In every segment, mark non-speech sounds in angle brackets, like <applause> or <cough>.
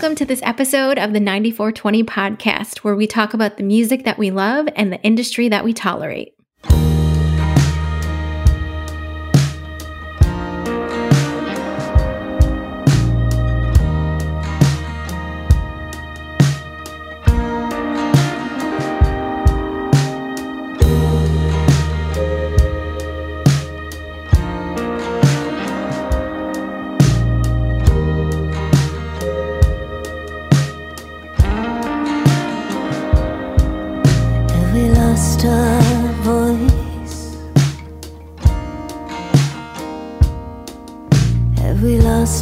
Welcome to this episode of the 9420 podcast, where we talk about the music that we love and the industry that we tolerate.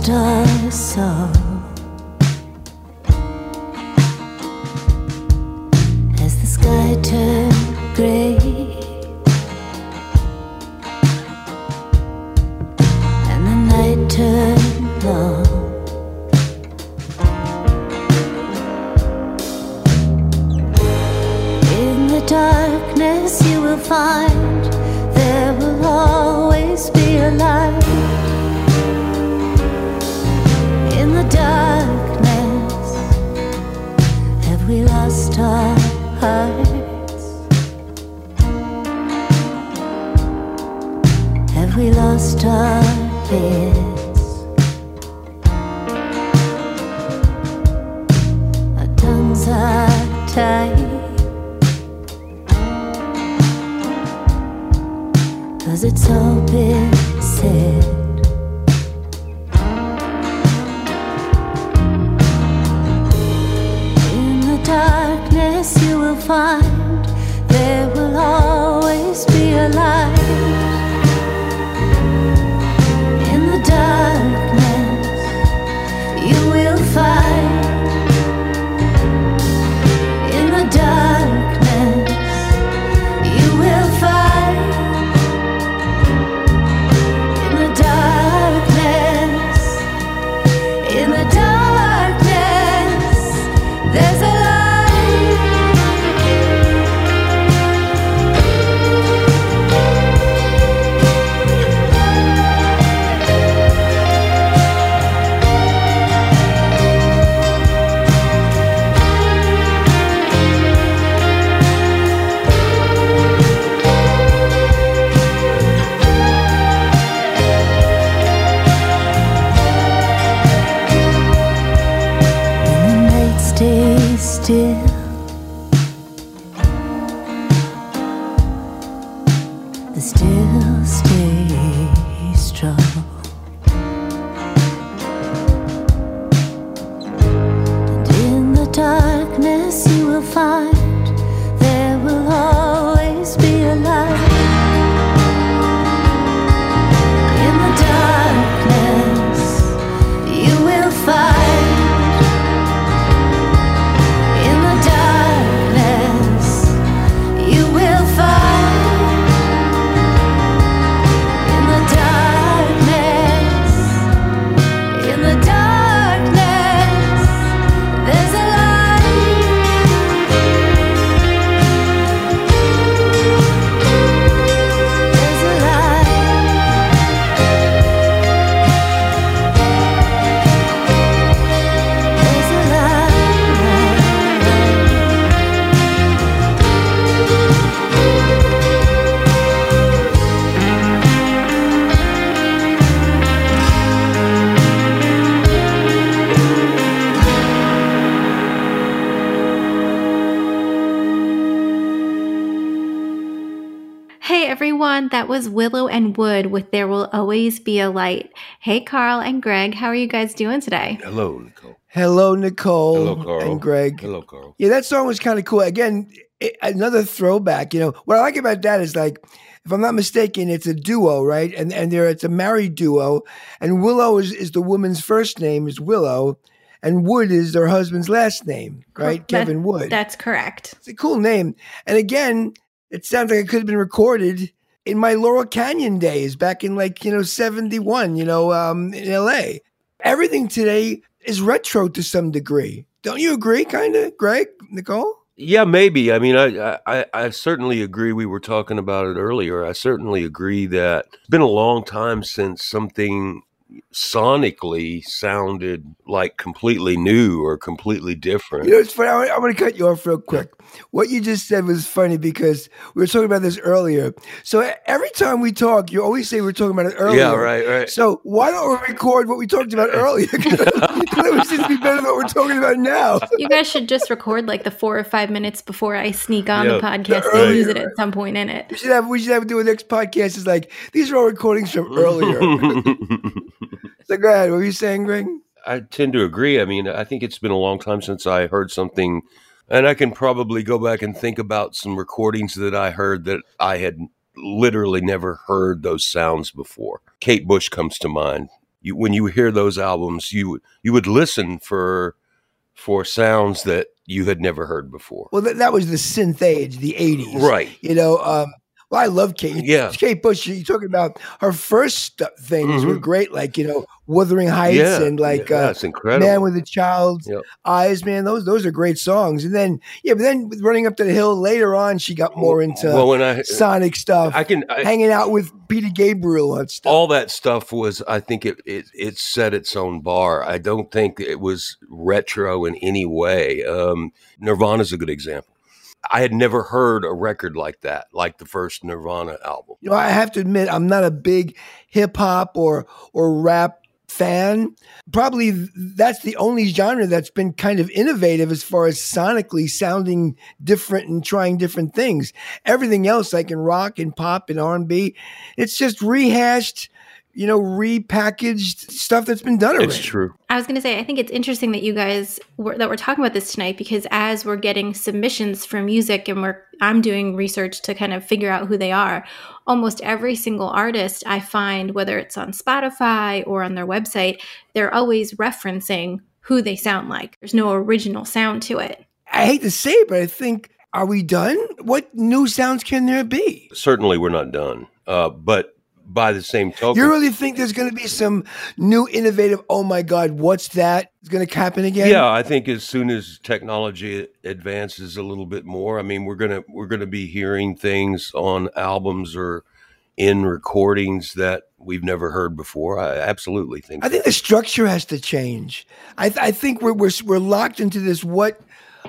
Lost our? Has the sky turned grey? And the night turned long? In the darkness, you will find still. Was Willow and Wood with There Will Always Be a Light. Hey Carl and Greg, how are you guys doing today? Hello, Nicole. Hello, Nicole Hello, Carl. and Greg. Hello, Carl. Yeah, that song was kind of cool. Again, it, another throwback. You know what I like about that is like, if I'm not mistaken, it's a duo, right? And and there it's a married duo, and Willow is, is the woman's first name is Willow, and Wood is their husband's last name, right? That- Kevin Wood. That's correct. it's a cool name. And again, it sounds like it could have been recorded in my Laurel Canyon days back in like you know '71, you know, um, in L.A. Everything today is retro to some degree. Don't you agree, kind of, Greg, Nicole? Yeah, maybe. I mean, I, I I certainly agree. We were talking about it earlier. I certainly agree that it's been a long time since something sonically sounded like completely new or completely different. You know, it's funny. I, am going to cut you off real quick. What you just said was funny because we were talking about this earlier. So every time we talk, you always say we're talking about it earlier. Yeah, right, right. So why don't we record what we talked about earlier? <laughs> Because it would seem to be better than what we're talking about now. You guys should just record like the four or five minutes before I sneak on Yeah. the podcast The and use it at some point in it. We should have we should have do a next podcast. Is like these are all recordings from earlier. <laughs> so go ahead. What were you saying, Greg? I tend to agree. I mean, I think it's been a long time since I heard something, and I can probably go back and think about some recordings that I heard that I had literally never heard those sounds before. Kate Bush comes to mind. You, when you hear those albums, you you would listen for for sounds that you had never heard before. Well, that, that was the synth age, the '80s, Right. You know, um, well, I love Kate. Yeah. Kate Bush. You're talking about her first things were Mhm. great, like you know, Wuthering Heights yeah, and like yeah, uh, that's incredible. Man with a Child's Yep. Eyes. Man, those those are great songs. And then yeah, but then with Running Up the Hill later on, she got more into well, when I sonic stuff, I can I, hanging out with Peter Gabriel and stuff. all that stuff was i think it, it it set its own bar i don't think it was retro in any way um nirvana's a good example i had never heard a record like that like the first nirvana album you know, I have to admit, I'm not a big hip hop or or rap fan. Probably that's the only genre that's been kind of innovative as far as sonically sounding different and trying different things. Everything else, like in rock and pop and R and B, it's just rehashed, you know, repackaged stuff that's been done already. it's true I was going to say, I think it's interesting that you guys were, that we're talking about this tonight because as we're getting submissions for music and we're I'm doing research to kind of figure out who they are, almost every single artist I find, whether it's on Spotify or on their website, they're always referencing who they sound like. There's no original sound to it. I hate to say it, but I think, are we done? What new sounds can there be? certainly we're not done uh but by the same token You really think there's going to be some new innovative? Oh my God, what's that? Is going to happen again? Yeah, I think as soon as technology advances a little bit more, I mean, we're gonna we're gonna be hearing things on albums or in recordings that we've never heard before. I absolutely think. I think the structure has to change. I, th- I think we're, we're we're locked into this what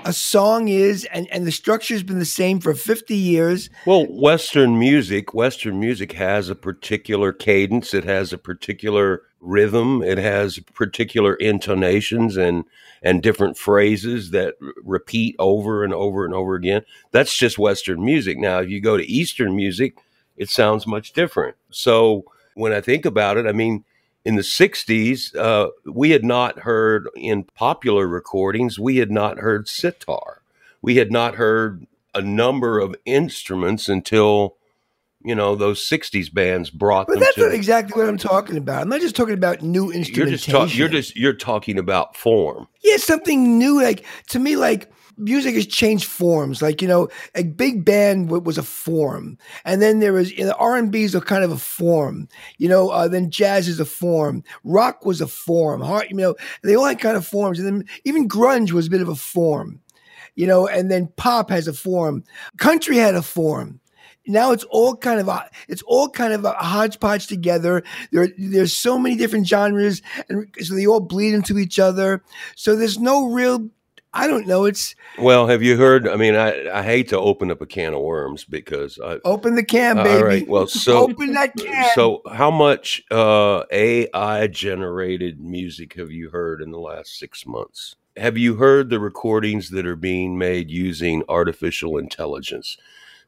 a song is, and and the structure's been the same for 50 years. Well, Western music, Western music has a particular cadence. It has a particular rhythm. It has particular intonations and and different phrases that r- repeat over and over and over again. That's just Western music. Now, if you go to Eastern music, it sounds much different. So when I think about it, I mean, in the 60s, uh, we had not heard in popular recordings, we had not heard sitar. We had not heard a number of instruments until, you know, those 60s bands brought But them that's to. not exactly what I'm talking about. I'm not just talking about new you're instrumentation. just talking. You're just you're talking about form. yeah, something new. Like to me, like music has changed forms. Like you know, a big band was a form, and then there was you know, R and B is a kind of a form. You know, uh, then jazz is a form. Rock was a form. Heart, you know, they all had kind of forms, and then even grunge was a bit of a form. You know, and then pop has a form. Country had a form. Now it's all kind of a, it's all kind of a hodgepodge together. There, there's so many different genres, and so they all bleed into each other. So there's no real, I don't know. It's Well, have you heard? I mean, I, I hate to open up a can of worms because I, open the can, baby. right, well, so- <laughs> open that can. So, how much uh, AI generated music have you heard in the last six months? Have you heard the recordings that are being made using artificial intelligence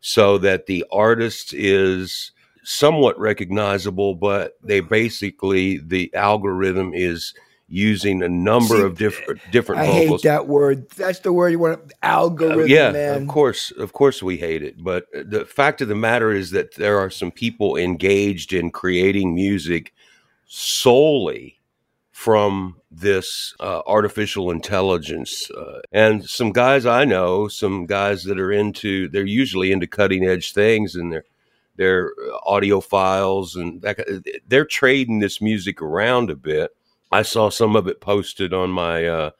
so that the artist is somewhat recognizable, but they basically, the algorithm is using a number See, of different different I hate that word. That's the word you want. Algorithm, Uh, yeah, man. of course, of course, we hate it. But the fact of the matter is that there are some people engaged in creating music solely from this uh, artificial intelligence, uh, and some guys I know, some guys that are into, they're usually into cutting edge things, and they're their audio files and that, they're trading this music around a bit. I saw some of it posted on my uh,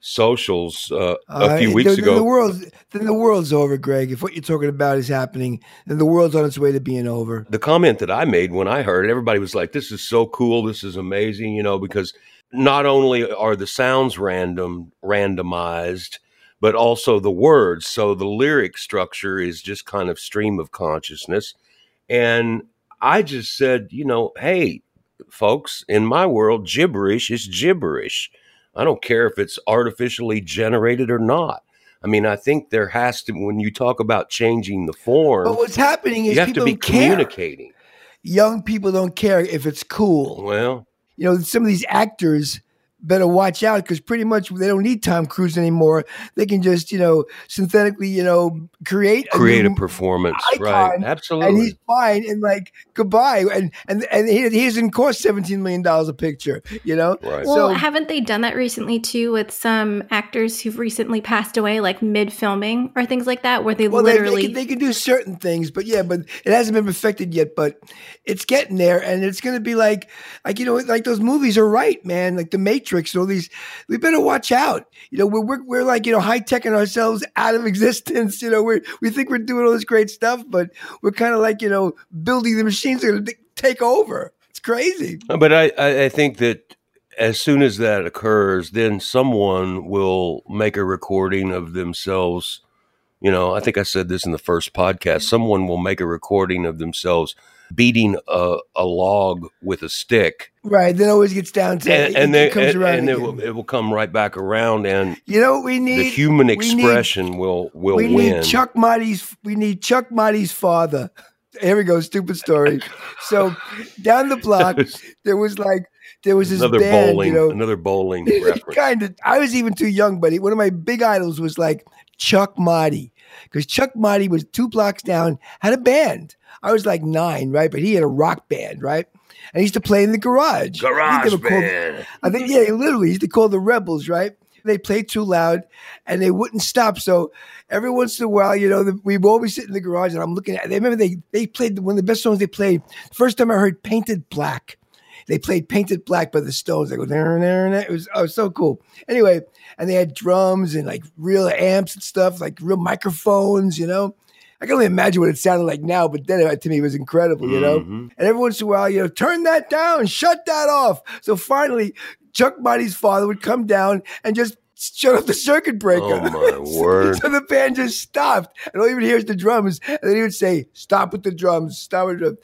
socials uh, a Uh, few weeks the, ago. The world, then the world's over, Greg. If what you're talking about is happening, then the world's on its way to being over. the comment that I made when I heard it, everybody was like, "This is so cool! This is amazing!" You know, because not only are the sounds random randomized, but also the words. So the lyric structure is just kind of stream of consciousness. And I just said, you know, hey, folks, in my world, gibberish is gibberish. I don't care if it's artificially generated or not. I mean, I think there has to, when you talk about changing the form, But what's happening is you have to people be don't care. communicating. Young people don't care if it's cool. Well, You know, some of these actors better watch out because pretty much they don't need Tom Cruise anymore. They can just, you know, synthetically, you know, create create a new- performance, icon, right? and he's fine and like goodbye and and and he, he doesn't cost seventeen million dollars a picture, you know. Right. Well, So- haven't they done that recently too with some actors who've recently passed away, like mid filming or things like that, where they Well, they, they, can, they can do certain things, but yeah, but it hasn't been perfected yet. But it's getting there, and it's going to be like, like you know, like those movies are right, man. Like the Matrix and all these, we better watch out. You know, we're we're, we're like you know high teching ourselves out of <laughs> existence. You know, we we think we're doing all this great stuff, but we're kind of like you know building the machines that are going to take over. It's crazy. But I, I, I think that as soon as that occurs, then someone will make a recording of themselves. You know, I think I said this in the first podcast. Mm-hmm. Someone will make a recording of themselves beating a, a log with a stick, Right. Then it always gets down to and, it, and it then comes and, around. and it will, it will come right back around, and you know what we need? the human we need- expression will will we win. need Chuck Marty's. We need Chuck Marty's father. Here we go. Stupid story. <laughs> So down the block, <laughs> there was like there was this another band. bowling, You know, another bowling <laughs> reference. kind of. I was even too young, buddy. one of my big idols was like Chuck Marty because Chuck Marty was two blocks down, had a band. I was like nine, right? But he had a rock band, right? And he used to play in the garage. I think Garage were called- band. I think, yeah, he literally used to call the rebels, right? They played too loud and they wouldn't stop. So every once in a while, you know, the, we would always sit in the garage and I'm looking at, they remember they, they played one of the best songs they played. First time I heard Paint It Black. They played Paint It Black by the Stones. I go, there, and there, and there. It was, oh, so cool. Anyway, and they had drums and like real amps and stuff, like real microphones, you know. I can only imagine what it sounded like now, but then it, to me it was incredible, you know. Mhm. And every once in a while, you know, turn that down, shut that off. So finally, Chuck Marty's father would come down and just shut off the circuit breaker. Oh, my <laughs> So- word. So the band just stopped, and all you would hear is the drums, and then he would say, "Stop with the drums, stop with the drums."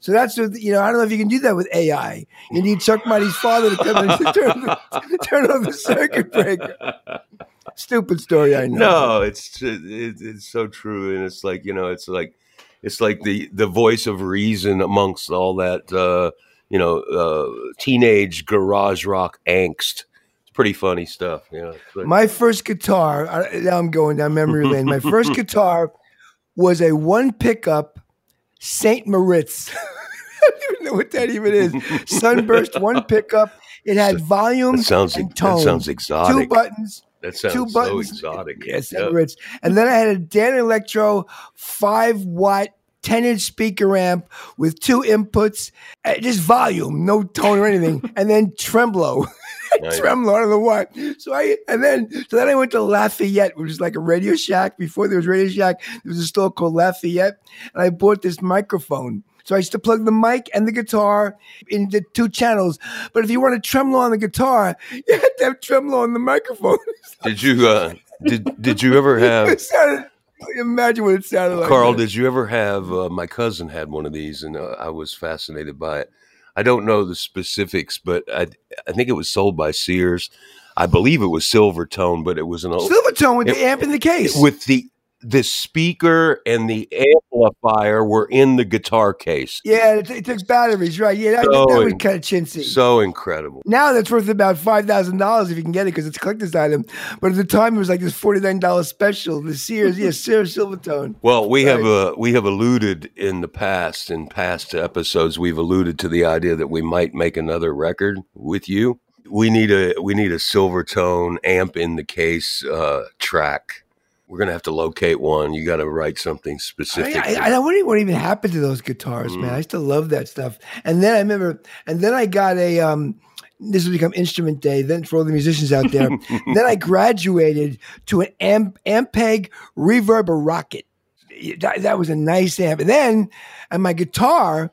So that's what you know. I don't know if you can do that with AI. You need Chuck Marty's father to come and <laughs> turn, turn off the circuit breaker. Stupid story, I know. No, it's it's so true, and it's like you know, it's like it's like the the voice of reason amongst all that uh, you know uh, teenage garage rock angst. It's pretty funny stuff, you know. Like- My first guitar, now I'm going down memory lane. My first <laughs> guitar was a one pickup St. Moritz. <laughs> I don't even know what that even is. <laughs> Sunburst, one pickup. It had volume that sounds and that tone. sounds two buttons, that sounds two buttons. so exotic. Yes. Yeah. Moritz. And then I had a Danelectro five watt. 10 inch speaker amp with two inputs, uh, just volume, no tone or anything, <laughs> and then tremolo. Tremolo. I don't know why. So I and then so then I went to Lafayette, which is like a Radio Shack. Before there was Radio Shack, there was a store called Lafayette, and I bought this microphone. So I used to plug the mic and the guitar in the two channels. But if you want a tremolo on the guitar, <laughs> you had to have tremolo on the microphone. <laughs> Did you uh, did did you ever have it <laughs> sounded. Imagine what it sounded like. Carl, did you ever have? Uh, my cousin had one of these, and uh, I was fascinated by it. I don't know the specifics, but I I think it was sold by Sears. I believe it was Silvertone, but it was an old Silvertone with It- the amp in the case. with the the speaker and the amplifier were in the guitar case. yeah, it, it took batteries, right? Yeah, that, So that was in- kind of chintzy. So incredible. Now that's worth about five thousand dollars if you can get it because it's a collector's item. But at the time, it was like this forty nine dollars special. The Sears, yeah, Sears Silvertone. Well, we have Right. uh, we have alluded in the past in past episodes. We've alluded to the idea that we might make another record with you. We need a we need a Silvertone amp in the case uh, track. We're gonna have to locate one. You got to write something specific. I, I don't wonder what even happened to those guitars, man. I used to love that stuff. And then I remember, and then I got a um, this will become instrument day then for all the musicians out there. <laughs> then I graduated to an Amp, Ampeg Reverb Rocket. That, that was a nice amp. And then, and my guitar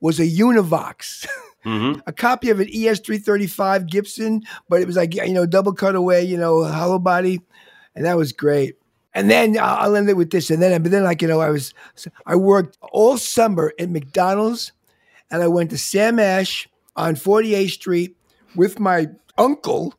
was a Univox. Mhm. <laughs> a copy of an E ES335 Gibson, but it was like, you know, double cutaway, you know, hollow body. And that was great. And then I'll I'll end it with this. And then, but then, like, you know, I was, I worked all summer at McDonald's and I went to Sam Ash on 48th Street with my uncle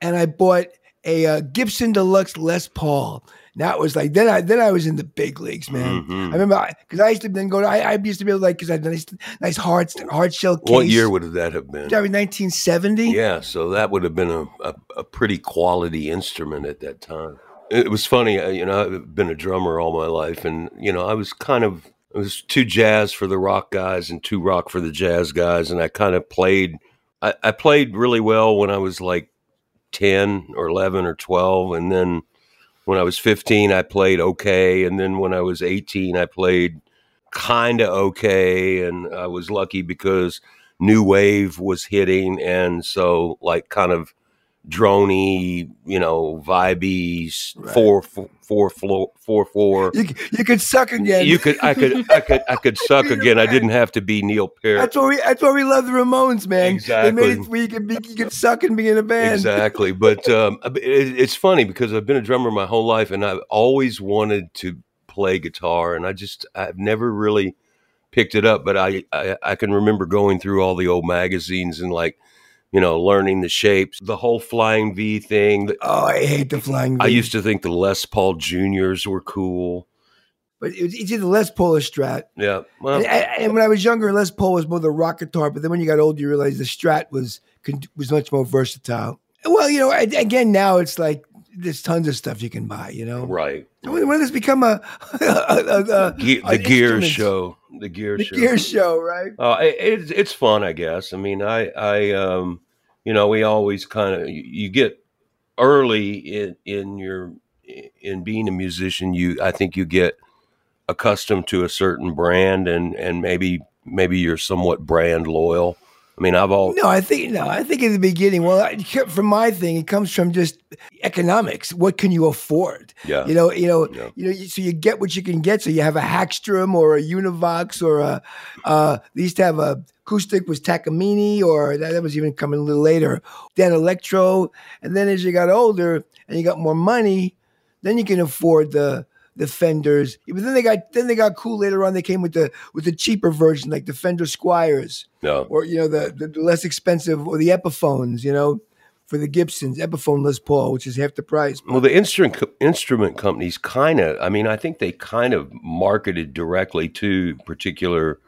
and I bought a uh, Gibson Deluxe Les Paul. That was like then I then I was in the big leagues, man. Mhm. I remember because I, used to then go to I, I used to be able to like because I had nice nice hard hard shell case. What year would that have been? Probably 1970. Yeah, so that would have been a, a, a pretty quality instrument at that time. It was funny, uh, you know, I've been a drummer all my life, and, you know, I was kind of, it was too jazz for the rock guys and too rock for the jazz guys, and I kind of played, I, I played really well when I was like 10 or 11 or 12, and then when I was 15, I played okay, and then when I was 18, I played kind of okay, and I was lucky because new wave was hitting and so like kind of drony you know vibey Right. four four four four four four You, you could suck again. you could i could i could i could <laughs> suck again i didn't have to be neil peart That's what we. That's why we love the Ramones, man. They made Exactly. it you could be, you could suck and be in a band. exactly but <laughs> um it, it's funny because i've been a drummer my whole life and i've always wanted to play guitar and i just i've never really picked it up but i i, I can remember going through all the old magazines and like you know learning the shapes the whole flying v thing Oh, I hate the flying. I V. used to think the Les Paul Juniors were cool. but it was, it's either Les Paul or Strat. Yeah. Well, And, and- when I was younger, Les Paul was more the rock guitar. But then when you got older, you realized the Strat was was much more versatile. Well, you know, again now it's like there's tons of stuff you can buy. You know, right. when, when does become <laughs> a, a, a, a Ge- the gear show. The gear the show. gear show, right? Uh, it, it's it's fun, I guess. I mean, I I um, you know, we always kind of you, you get early in in your in being a musician. You I think you get accustomed to a certain brand, and and maybe maybe you're somewhat brand loyal. I mean, I've all No, I think no. I think in the beginning, well, I, from my thing, it comes from just economics. What can you afford? yeah You know, you know, Yeah. you know. So you get what you can get. So you have a Hagstrom or a Univox or a. Uh, they used to have a acoustic was Takamine, or that, that was even coming a little later. Danelectro, and then as you got older and you got more money, then you can afford the the Fenders. But then they got then they got cool later on. They came with the with the cheaper version, like the Fender Squiers no or you know the, the less expensive or the Epiphones, you know, for the Gibsons, Epiphone Les Paul, which is half the price. Well, the instrument co- instrument companies kind of, I mean, I think they kind of marketed directly to particular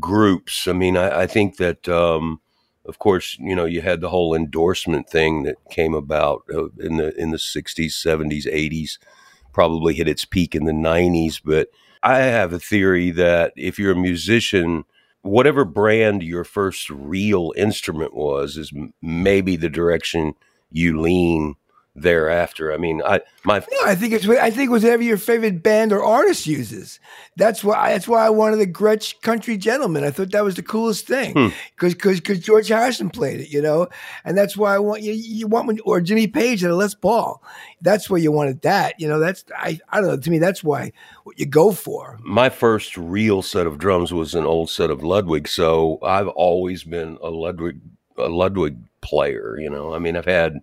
groups. I mean, I, I think that, um, of course, you know, you had the whole endorsement thing that came about uh, in the in the '60s, '70s, '80s. Probably hit its peak in the '90s, but I have a theory that if you're a musician, whatever brand your first real instrument was, is maybe the direction you lean thereafter. I mean, I my No, I think it's I think whatever your favorite band or artist uses. That's why that's why I wanted the Gretsch Country Gentleman. I thought that was the coolest thing Hmm. because because George Harrison played it, you know, and that's why I want you you want when, or Jimmy Page and Les Paul. That's where you wanted that, you know. That's I I don't know. To me, that's why what you go for. my first real set of drums was an old set of Ludwig, so I've always been a Ludwig a Ludwig player. You know, I mean, I've had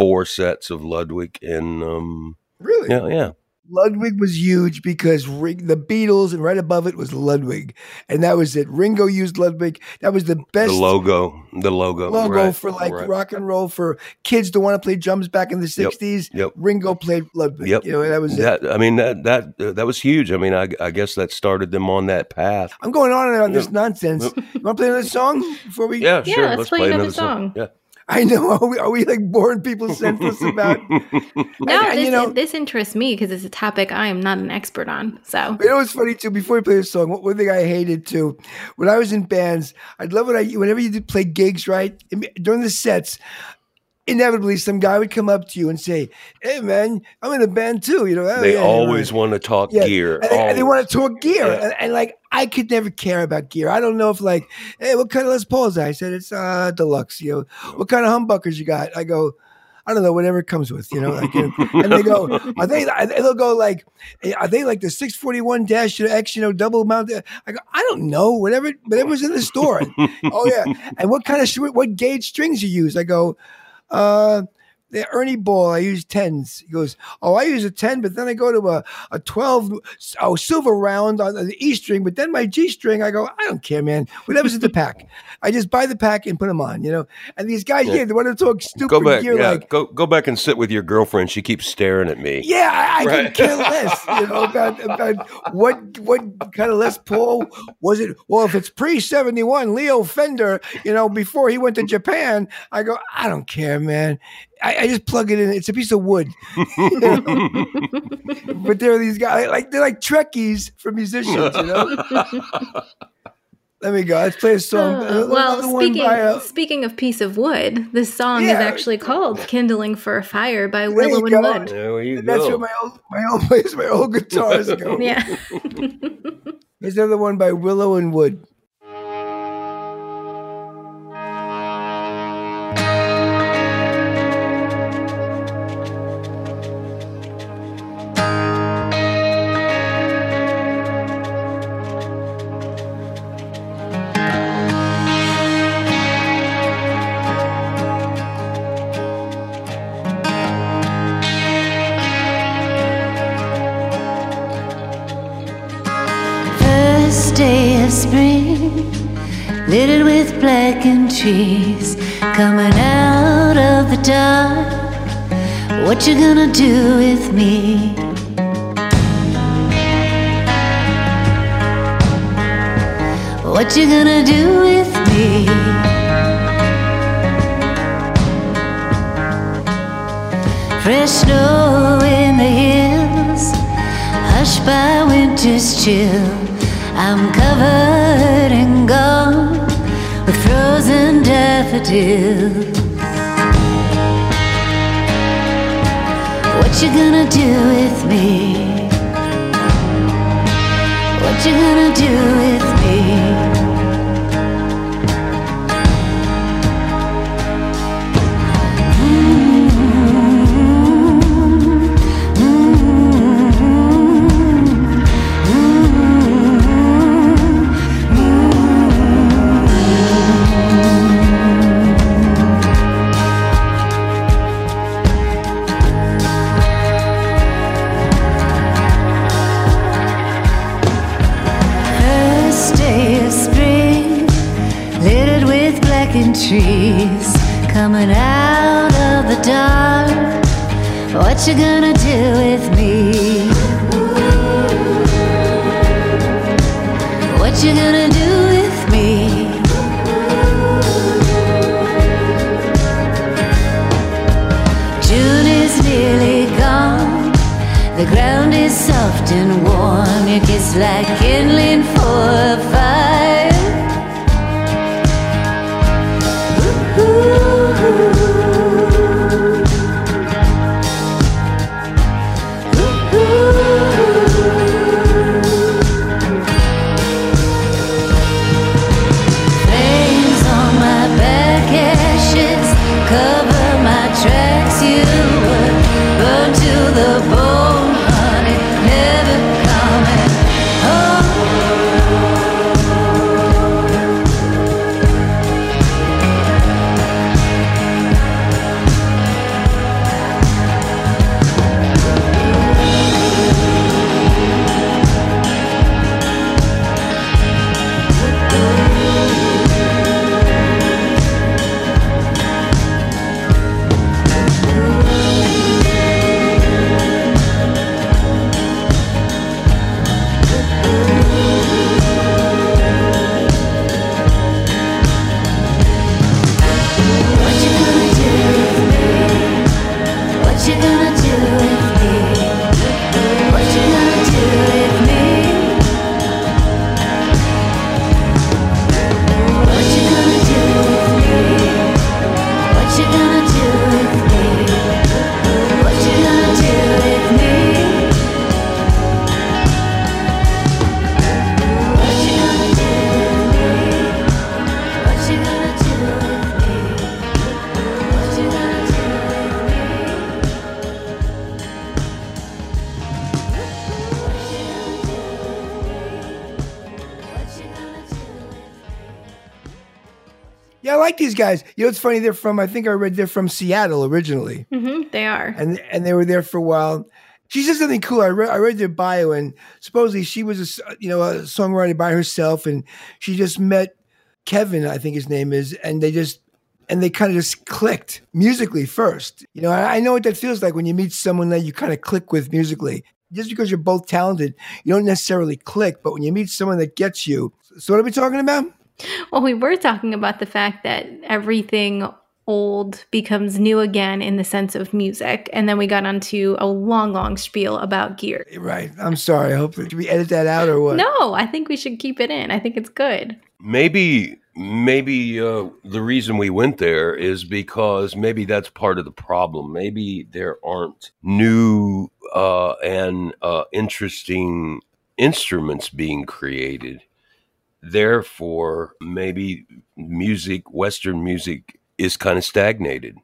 four sets of Ludwig, and um, Really, yeah, yeah, Ludwig was huge because Ring, the Beatles and right above it was Ludwig, and that was it. Ringo used Ludwig. That was the best the logo, the logo, logo right, for like right. rock and roll for kids to want to play drums back in the '60s. yep. Ringo played Ludwig. Yep. You know, that was it. That I mean that that uh, that was huge. I mean, I, I guess that started them on that path. I'm going on and on this nonsense. You want to play another song before we? Yeah, Yeah, sure. let's play another song. Yeah. <laughs> I know. Are we, are we like boring people senseless about? <laughs> No, And- this, you know- this interests me because it's a topic I am not an expert on. So You know what's funny too? Before we play this song, one one thing I hated too, when I was in bands, I'd love when I whenever you did play gigs, right? During the sets, inevitably some guy would come up to you and say, "Hey, man, I'm in a band too." You know, "Oh, They yeah, always right." want to talk Yeah, gear. And they, and they want to talk gear, Yeah. and, and like I could never care about gear. I don't know if like, hey, what kind of Les Pauls? I said it's uh deluxe. You know, what kind of humbuckers you got? I go. I don't know, whatever it comes with, you know. Like, you know, and they go, are they? are they- They'll go like, are they like the six forty one dash X, you know, double mount? I go, I don't know, whatever, whatever's in the store. <laughs> oh yeah, and what kind of what gauge strings you use? I go, uh, Ernie ball, I use tens. He goes, oh, I use a ten, but then I go to a, a twelve, oh, silver round on the E string, but then my G string, I go, I don't care, man. Whatever's in the <laughs> pack, I just buy the pack and put them on, you know. And these guys, yeah, they want to talk stupid Go back, gear, yeah. like, go go back and sit with your girlfriend. She keeps staring at me. yeah, I, I Right. could care less, you know, about, about what what kind of Les Paul was it? Well, if it's pre seventy one, Leo Fender, you know, before he went to Japan, I go, I don't care, man. I, I just plug it in. It's a piece of wood. You <laughs> know? but there are these guys like they're like Trekkies for musicians, you know. <laughs> Let me go. Let's play a song. Uh, well, speaking by, uh, speaking of piece of wood, this song is actually called "Kindling for a Fire" by you Willow and go. Wood. There you that's go. where my old my old <laughs> place, my old guitars go. Yeah. There's another one by Willow and Wood. Trees, coming out of the dark. What you gonna do with me? What you gonna do with me? Fresh snow in the hills, hushed by winter's chill. I'm covered in gold frozen daffodils. What you gonna do with me? What you gonna do with me? Guys. You know, it's funny. They're from. I think I read they're from Seattle originally, hmm they are. and and they were there for a while. She said something cool. I read, I read their bio, and supposedly she was a you know a songwriter by herself, and she just met Kevin, I think his name is, and they just and they kind of just clicked musically first. You know, I, I know what that feels like when you meet someone that you kind of click with musically. Just because you're both talented, you don't necessarily click, but when you meet someone that gets you, so what are we talking about? Well, we were talking about the fact that everything old becomes new again in the sense of music. And then we got onto a long, long spiel about gear. Right. I'm sorry. I hope should we edit that out or what? No, I think we should keep it in. I think it's good. maybe maybe uh, the reason we went there is because maybe that's part of the problem maybe there aren't new uh, and uh, interesting instruments being created therefore maybe music western music is kind of stagnated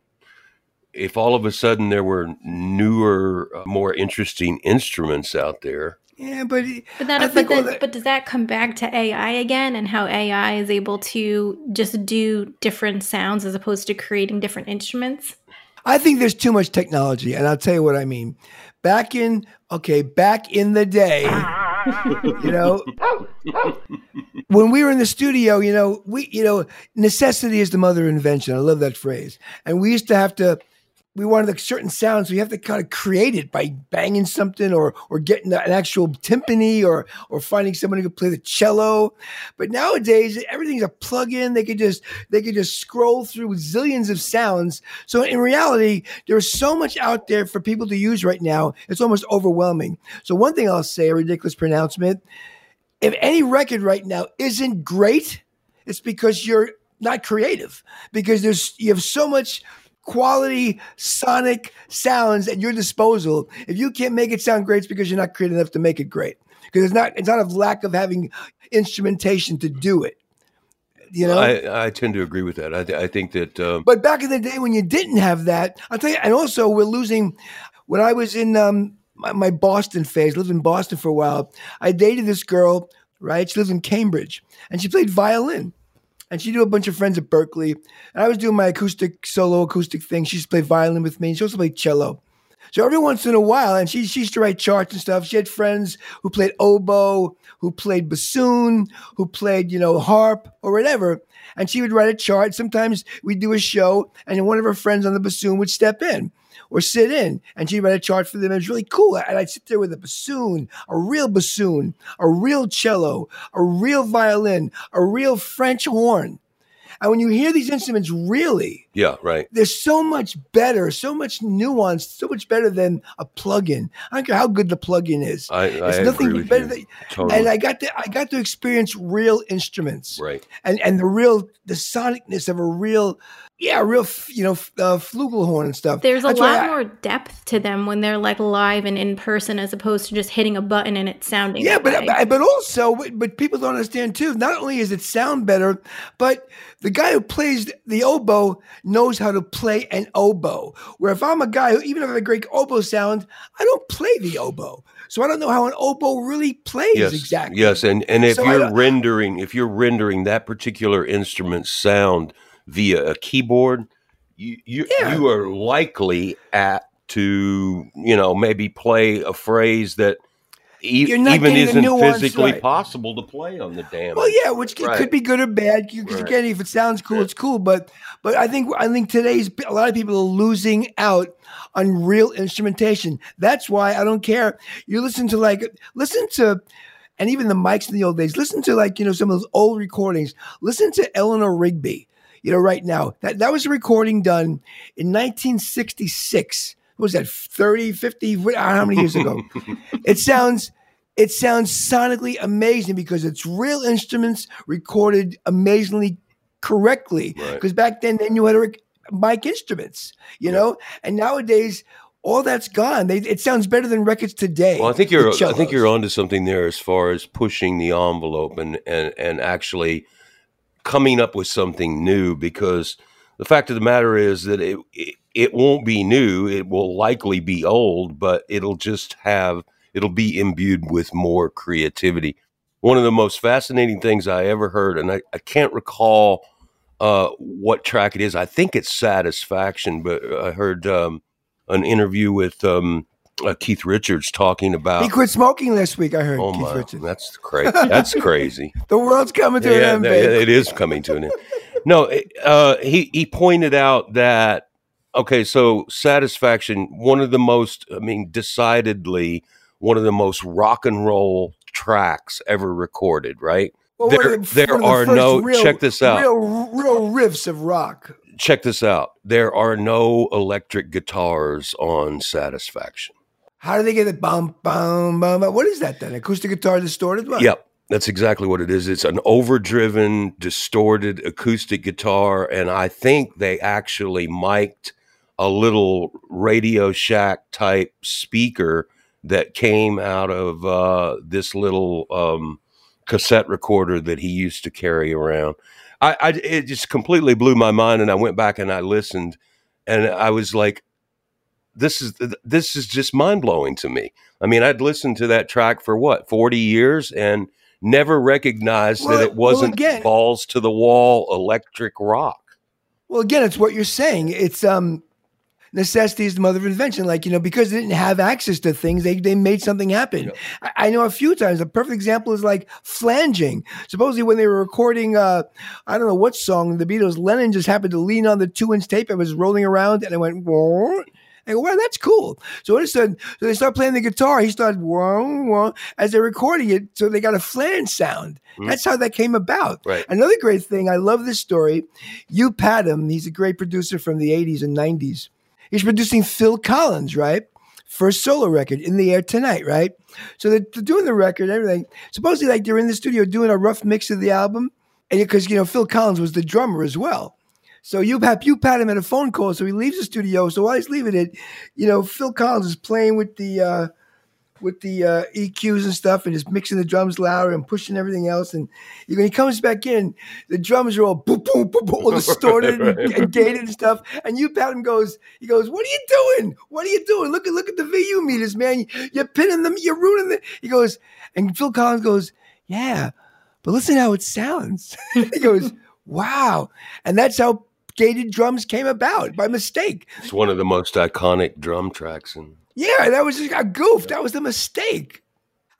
if all of a sudden there were newer uh, more interesting instruments out there Yeah, but But that, but, think that- but does that come back to AI again and how AI is able to just do different sounds as opposed to creating different instruments? I think there's too much technology, and I'll tell you what I mean. Back in okay, back in the day, <laughs> you know, <laughs> when we were in the studio, you know, we you know, necessity is the mother of invention. I love that phrase. And we used to have to we wanted a certain sound, so you have to kind of create it by banging something or or getting an actual timpani or or finding someone who could play the cello. But nowadays, everything's a plug-in. They could just they could just scroll through zillions of sounds. So in reality, there's so much out there for people to use right now. It's almost overwhelming. So one thing I'll say, a ridiculous pronouncement: if any record right now isn't great, it's because you're not creative. Because there's you have so much quality sonic sounds at your disposal. If you can't make it sound great, it's because you're not creative enough to make it great. Because it's not it's not a lack of having instrumentation to do it. You know. I, I tend to agree with that i, th- I think that um, But back in the day when you didn't have that, I'll tell you, and also we're losing. When I was in um, my, my Boston phase, lived in Boston for a while, I dated this girl, right? She lived in Cambridge, and she played violin. And she knew a bunch of friends at Berklee. And I was doing my acoustic, solo acoustic thing. She used to play violin with me. And she also played cello. So every once in a while, and she, she used to write charts and stuff. She had friends who played oboe, who played bassoon, who played, you know, harp or whatever. And she would write a chart. Sometimes we'd do a show, and one of her friends on the bassoon would step in or sit in, and she'd write a chart for them. It was really cool. And I'd sit there with a bassoon, a real bassoon, a real cello, a real violin, a real French horn. And when you hear these instruments, really, yeah right they're so much better, so much nuanced, so much better than a plug-in. I don't care how good the plug-in is. I, I it's agree nothing better than totally. and I got to I got to experience real instruments right. and and the real the sonicness of a real yeah real f- you know f- uh, flugelhorn and stuff. There's a That's lot I- more depth to them when they're like live and in person as opposed to just hitting a button and it sounding. Yeah, but way. but but also, but people don't understand too. Not only is it sound better, but the guy who plays the oboe knows how to play an oboe. Where if I'm a guy who, even if I have a great oboe sound, I don't play the oboe, so I don't know how an oboe really plays Yes, exactly. yes, and and if So you're rendering if you're rendering that particular instrument sound via a keyboard, you you, Yeah. you are likely at to you know maybe play a phrase that e- You're not even isn't physically right. possible to play on the damn. Well, yeah, which Right. could be good or bad. Because Right. again, if it sounds cool, Yeah. it's cool. But but I think I think today's a lot of people are losing out on real instrumentation. That's why I don't care. You listen to like listen to. And even the mics in the old days, listen to like, you know, some of those old recordings. Listen to Eleanor Rigby, you know, right now. That that was a recording done in 1966. What was that, 30, 50, what- how many years ago? <laughs> it sounds it sounds sonically amazing because it's real instruments recorded amazingly correctly. Right. Because back then they knew how to rec- mic instruments, you know, and nowadays all that's gone. They, it sounds better than records today. Well, I think you're I think you're onto something there as far as pushing the envelope and and and actually coming up with something new because the fact of the matter is that it it, it won't be new. It will likely be old, but it'll just have it'll be imbued with more creativity. One of the most fascinating things I ever heard, and I, I can't recall uh, what track it is. I think it's Satisfaction, but I heard um, an interview with um, uh, Keith Richards talking about. He quit smoking last week. I heard. Oh Keith my, Richards. that's crazy. That's <laughs> crazy. The world's coming to yeah, an end, yeah, babe. it is coming to an end. No, uh, he he pointed out that okay, so Satisfaction, one of the most, I mean, decidedly one of the most rock and roll tracks ever recorded. Right? Well, there the- there the are no. real- check this out. Real, real riffs of rock. check this out. There are no electric guitars on Satisfaction. How do they get it? Bum, bum, bum, bum. What is that then? Acoustic guitar distorted? What? Yep. That's exactly what it is. It's an overdriven, distorted acoustic guitar. And I think they actually mic'd a little Radio Shack type speaker that came out of uh, this little um, cassette recorder that he used to carry around. I, I it just completely blew my mind, and I went back and I listened, and I was like, "This is this is just mind blowing to me." I mean, I'd listened to that track for what forty years and never recognized Well, that it wasn't again- balls to the wall electric rock. Well, again, it's what you're saying. It's um, necessity is the mother of invention. Like you know, because they didn't have access to things, they they made something happen. I, I know a few times. A perfect example is like flanging. Supposedly, when they were recording, uh, I don't know what song the Beatles, Lennon just happened to lean on the two inch tape and was rolling around, and it went. <laughs> Whoa. I go, wow, that's cool. So all of a sudden, so they start playing the guitar. He started whoa, whoa, as they're recording it. So they got a flange sound. Mm. That's how that came about. Right. Another great thing, I love this story. Hugh Padgham, he's a great producer from the 80s and 90s. He's producing Phil Collins, right? First solo record, In the Air Tonight, right? So they're, they're doing the record, everything. Supposedly, like they're in the studio doing a rough mix of the album. And because, you know, Phil Collins was the drummer as well. So you pat Hugh Padgham at a phone call, so he leaves the studio. So while he's leaving it, you know, Phil Collins is playing with the uh, with the uh, EQs and stuff, and just mixing the drums louder and pushing everything else. And when he comes back in, the drums are all boom, boom, boom, boom, all <laughs> distorted and, and gated and stuff. And Hugh Padgham goes, he goes, "What are you doing? What are you doing? Look at look at the VU meters, man. You're pinning them. You're ruining them." He goes, and Phil Collins goes, "Yeah, but listen how it sounds." <laughs> he goes, "Wow," and that's how gated drums came about by mistake. It's one of the most iconic drum tracks in Yeah, that was just a goof. That was the mistake.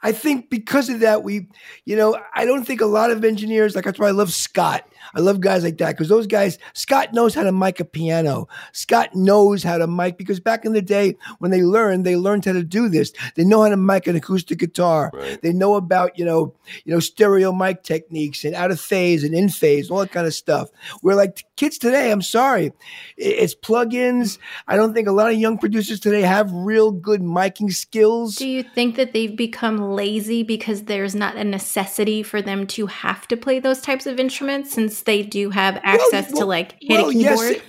I think because of that, we, you know, I don't think a lot of engineers, like that's why I love Scott. I love guys like that because those guys, Scott knows how to mic a piano. Scott knows how to mic because back in the day when they learned, they learned how to do this. They know how to mic an acoustic guitar. Right. They know about, you know, you know, stereo mic techniques and out of phase and in phase, all that kind of stuff. Where like kids today, I'm sorry, i- it's plugins. I don't think a lot of young producers today have real good miking skills. Do you think that they've become lazy because there's not a necessity for them to have to play those types of instruments since they do have access to well- like hit well, a keyboard? Yes,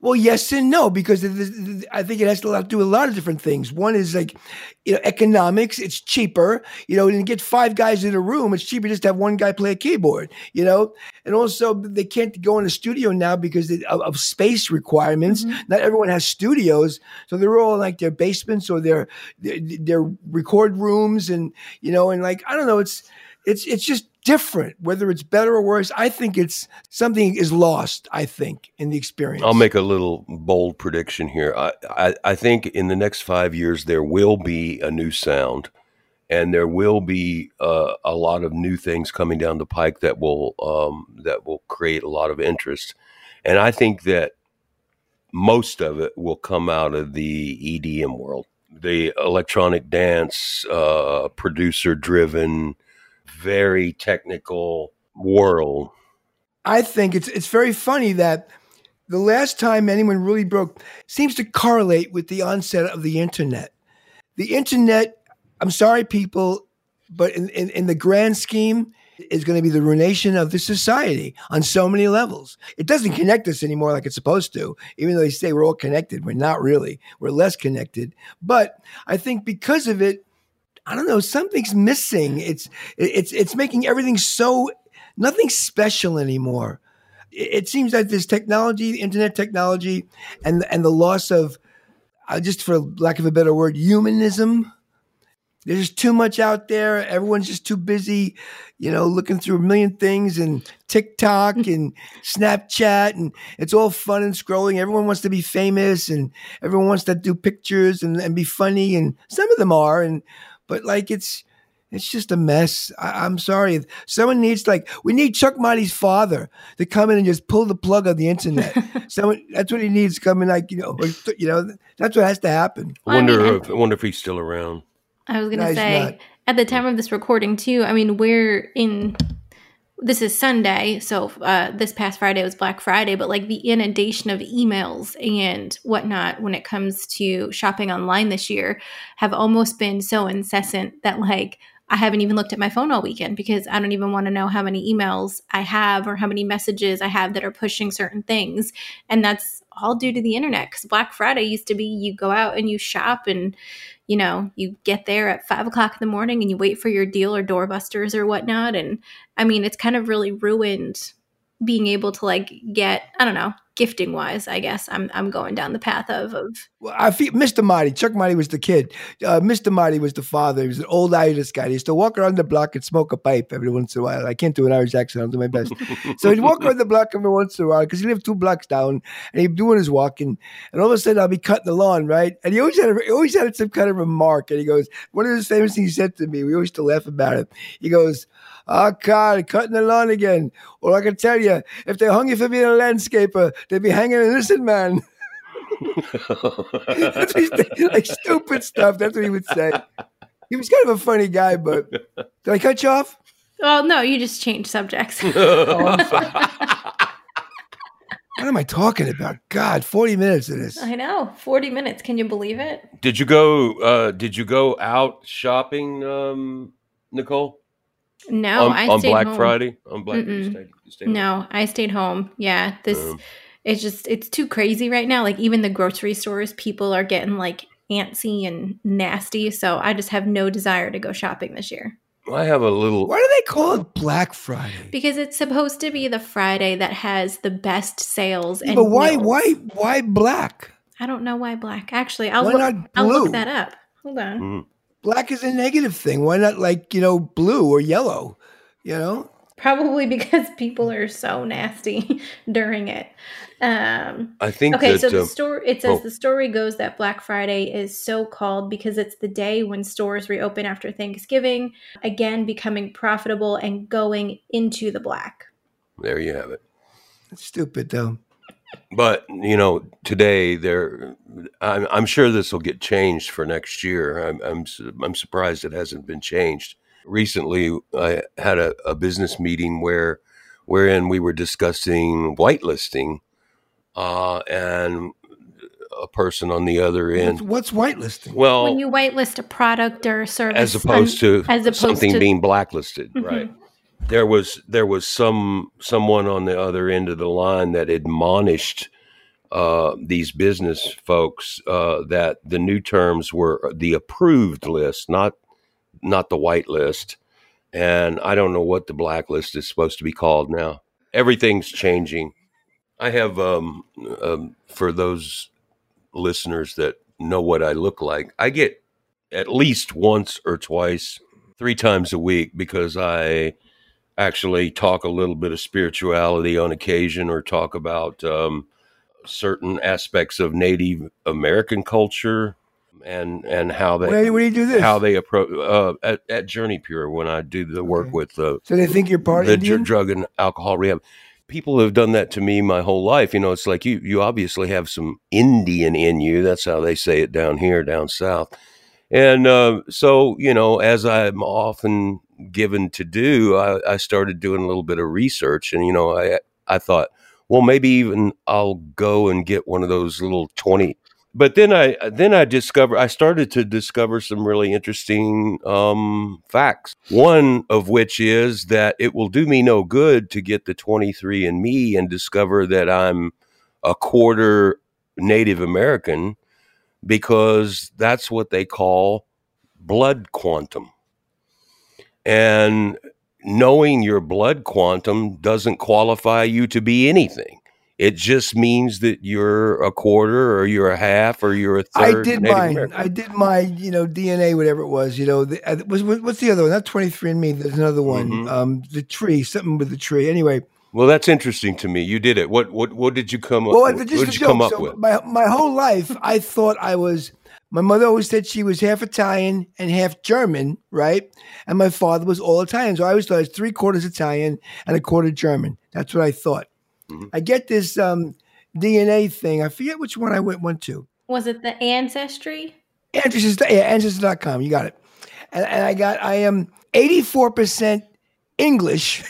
well, yes and no, because I think it has to do a lot of different things. One is like, you know, economics. It's cheaper, you know, and you get five guys in a room. It's cheaper just to have one guy play a keyboard, you know. And also, they can't go in a studio now because of, of space requirements. Mm-hmm. Not everyone has studios, so they're all like their basements or their, their their record rooms, and you know, and like I don't know, it's it's it's just different whether it's better or worse i think it's something is lost i think in the experience I'll make a little bold prediction here. I, I, I think in the next five years there will be a new sound, and there will be uh, a lot of new things coming down the pike that will um, that will create a lot of interest. And I think that most of it will come out of the EDM world, the electronic dance, uh, producer driven, very technical world. i think it's it's very funny that the last time anyone really broke seems to correlate with the onset of the internet the internet i'm sorry people but in, in, in the grand scheme is going to be the ruination of the society on so many levels. It doesn't connect us anymore like it's supposed to, even though they say we're all connected. We're not really. We're less connected. But I think because of it, I don't know, something's missing. It's it's it's making everything so nothing special anymore. It, seems like this technology, internet technology, and and the loss of, uh, just for lack of a better word, humanism. there's too much out there. Everyone's just too busy, you know, looking through a million things and TikTok and Snapchat, and it's all fun and scrolling. Everyone wants to be famous, and everyone wants to do pictures and, and be funny, and some of them are, and but like it's it's just a mess. I, am sorry. Someone needs like we need Chuck Marty's father to come in and just pull the plug on the internet. <laughs> Someone that's what he needs. Coming like you know, or, you know, that's what has to happen. I wonder I mean, if I wonder if he's still around. I was gonna no, say at the time of this recording too. I mean, we're in. This is Sunday, so uh, this past Friday was Black Friday, but like the inundation of emails and whatnot when it comes to shopping online this year have almost been so incessant that like I haven't even looked at my phone all weekend because I don't even want to know how many emails I have or how many messages I have that are pushing certain things. And that's all due to the internet because Black Friday used to be you go out and you shop and, you know, you get there at five o'clock in the morning and you wait for your deal or doorbusters or whatnot. And I mean, it's kind of really ruined being able to like get, I don't know, gifting wise, I guess I'm I'm going down the path of of. Well, I feel Mr. Marty, Chuck Marty was the kid. Uh, Mr. Marty was the father. He was an old Irish guy. He used to walk around the block and smoke a pipe every once in a while. I can't do an Irish accent. I'll do my best. <laughs> so he'd walk around the block every once in a while because he lived two blocks down, and he'd be doing his walking. And all of a sudden, I'll be cutting the lawn, right? And he always had a, he always had some kind of remark. And he goes, one of his famous things he said to me. We always used to laugh about it. He goes Oh, God, cutting the lawn again. Or I can tell you, if they hung you for being a landscaper, they'd be hanging an innocent man. <laughs> <laughs> Like stupid stuff. That's what he would say. He was kind of a funny guy, but did I cut you off? Well, no, you just changed subjects. oh, <laughs> what am I talking about? God, forty minutes of this. I know, forty minutes. Can you believe it? Did you go? Uh, did you go out shopping, um, Nicole? No, on, I on stayed Black home. Friday. On Black you stayed, you stayed No, I stayed home. Yeah, this um, it's just it's too crazy right now. Like even the grocery stores, people are getting like antsy and nasty. So I just have no desire to go shopping this year. I have a little. Why do they call it Black Friday? Because it's supposed to be the Friday that has the best sales. And but why? meals. Why? Why black? I don't know why black. Actually, I'll look. I'll look that up. Hold on. Mm. Black is a negative thing. Why not like you know blue or yellow? You know. Probably because people are so nasty <laughs> during it. Um, I think. Okay, that, so the uh, story it says oh. the story goes that Black Friday is so called because it's the day when stores reopen after Thanksgiving, again becoming profitable and going into the black. There you have it. That's stupid though. But you know, today there, I'm, I'm sure this will get changed for next year. I'm, I'm I'm surprised it hasn't been changed. Recently, I had a, a business meeting where, wherein we were discussing whitelisting, uh, and a person on the other end. What's, what's whitelisting? Well, when you whitelist a product or a service, as opposed to as opposed something to, being blacklisted, Mhm. right? There was there was some someone on the other end of the line that admonished uh, these business folks uh, that the new terms were the approved list, not not the white list, and I don't know what the blacklist is supposed to be called now. Everything's changing. I have um, um, for those listeners that know what I look like. I get at least once or twice, three times a week because I actually talk a little bit of spirituality on occasion or talk about um, certain aspects of Native American culture and and how they where do you do this? how they approach uh, at, at JourneyPure when I do the work Okay. with uh, so they think you're part the dr- drug and alcohol rehab. People have done that to me my whole life. You know, it's like you you obviously have some Indian in you. That's how they say it down here, down south. And uh, so, you know, as I'm often given to do, I, I started doing a little bit of research, and you know, I I thought, well, maybe even I'll go and get one of those little twenty. But then I then I discovered I started to discover some really interesting um, facts. One of which is that it will do me no good to get the twenty three and Me and discover that I'm a quarter Native American because that's what they call blood quantum. And knowing your blood quantum doesn't qualify you to be anything. it just means that you're a quarter or you're a half or you're a third. I did Native mine. American. I did my, you know, DNA, whatever it was. You know, the, uh, was, what's the other one? Not twenty three and Me. There's another one. Mhm. Um, the tree, something with the tree. Anyway, Well, that's interesting to me. You did it. What what what did you come up? well, just what did you joke. come up so with? my my whole life, I thought I was. My mother always said she was half Italian and half German, right? And my father was all Italian, so I always thought I was three quarters Italian and a quarter German. That's what I thought. Mhm. I get this um, DNA thing. I forget which one I went went to. Was it the ancestry? Ancestors, yeah, ancestors.com. You got it. And, and I got, I am 84% English.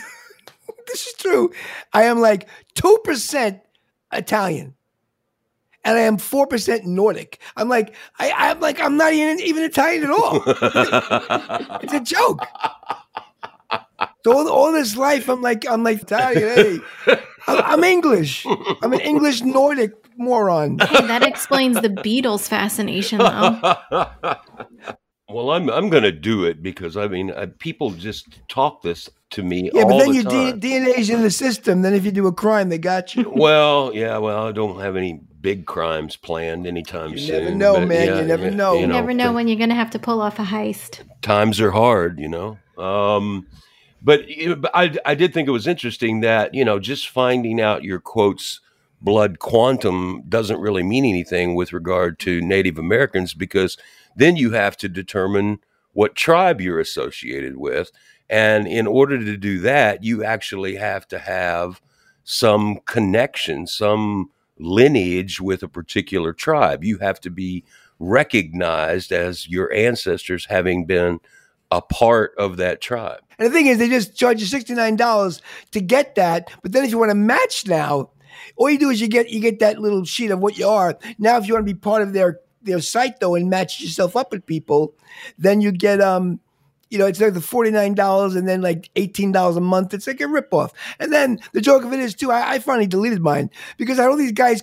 <laughs> this is true. I am like 2% Italian. And I am 4% Nordic. I'm like, I, I'm like, I'm not even, even Italian at all. <laughs> It's a joke. So all, all this life, I'm like, I'm like Italian. Hey, I'm, I'm English. I'm an English Nordic moron. <laughs> Hey, that explains the Beatles fascination, though. <laughs> well, I'm I'm going to do it because I mean, uh, people just talk this to me Yeah, all but then the your time. D- DNA's in the system. Then if you do a crime, they got you. well, yeah, well, I don't have any big crimes planned anytime You soon. never know, man. yeah, You never yeah, know. You never know when you're going to have to pull off a heist. times are hard, you know. Um, but but I I did think it was interesting that you know just finding out your quotes blood quantum doesn't really mean anything with regard to Native Americans because then you have to determine what tribe you're associated with. And in order to do that, you actually have to have some connection, some lineage with a particular tribe. You have to be recognized as your ancestors having been a part of that tribe. And the thing is, they just charge you sixty nine dollars to get that. But then if you want to match now, all you do is you get you get that little sheet of what you are. Now, if you want to be part of their their site though and match yourself up with people, then you get um. You know, it's like the forty nine dollars and then like eighteen dollars a month. It's like a ripoff. And then the joke of it is too. I, I finally deleted mine because I had all these guys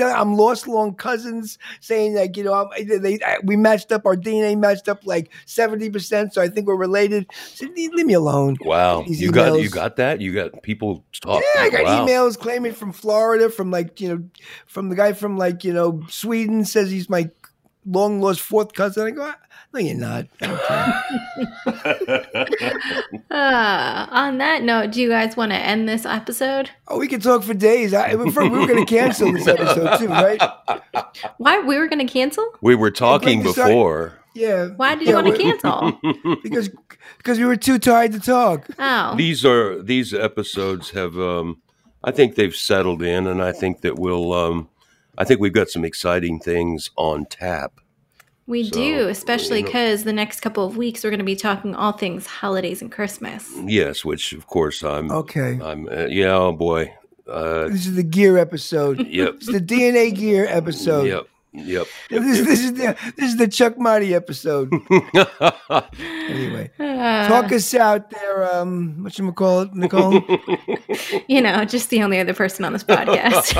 I'm lost long cousins saying like you know I'm, they, I, we matched up our DNA matched up like seventy percent, so I think we're related. Said, leave, me alone. Wow, These you got you got that? You got people talking. Yeah, I got wow. emails claiming from Florida, from like you know, from the guy from like you know Sweden says he's my long lost fourth cousin. I go, "Ah, no, you're not. I don't. <laughs> Uh, on that note, do you guys want to end this episode? oh, we could talk for days. I, we were going to cancel this episode too, right? Why we were going to cancel? We were talking to start- before. Yeah. Why did Yeah, you want to cancel? <laughs> Because because we were too tired to talk. Oh, These are these episodes have um I think they've settled in and I think that we'll um I think we've got some exciting things on tap. we So, do, especially you know- because the next couple of weeks we're going to be talking all things holidays and Christmas. Yes, which of course I'm Okay. I'm uh, yeah, oh boy. Uh This is the gear episode. yep. It's the DNA gear episode. Yep. Yep. <laughs> This, this is the this is the Chuck Marty episode. <laughs> Anyway, Uh, talk us out there. Um, what you call it, Nicole? <laughs> you know, just the only other person on this podcast.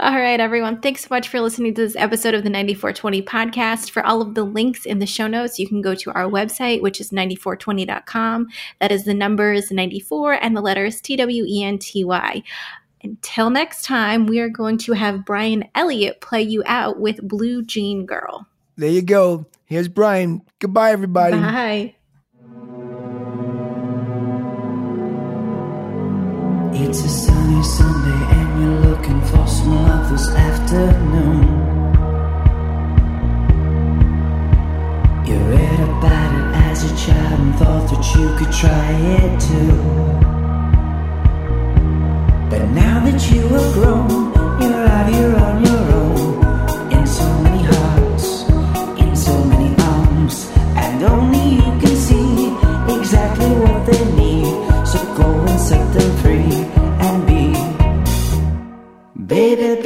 all right, everyone. Thanks so much for listening to this episode of the 9420 podcast. For all of the links in the show notes, you can go to our website, which is 9420.com. That is the numbers 94 and the letters T W E N T Y. Until next time, we are going to have Brian Elliott play you out with Blue Jean Girl. there you go. Here's Brian. Goodbye, everybody. Bye. It's a sunny Sunday and you're looking for some love this afternoon. You read about it as a child and thought that you could try it too. But now that you are grown, you're out here on your own. In so many hearts, in so many arms, and only you can see exactly what they need. So go and set them free and be, baby,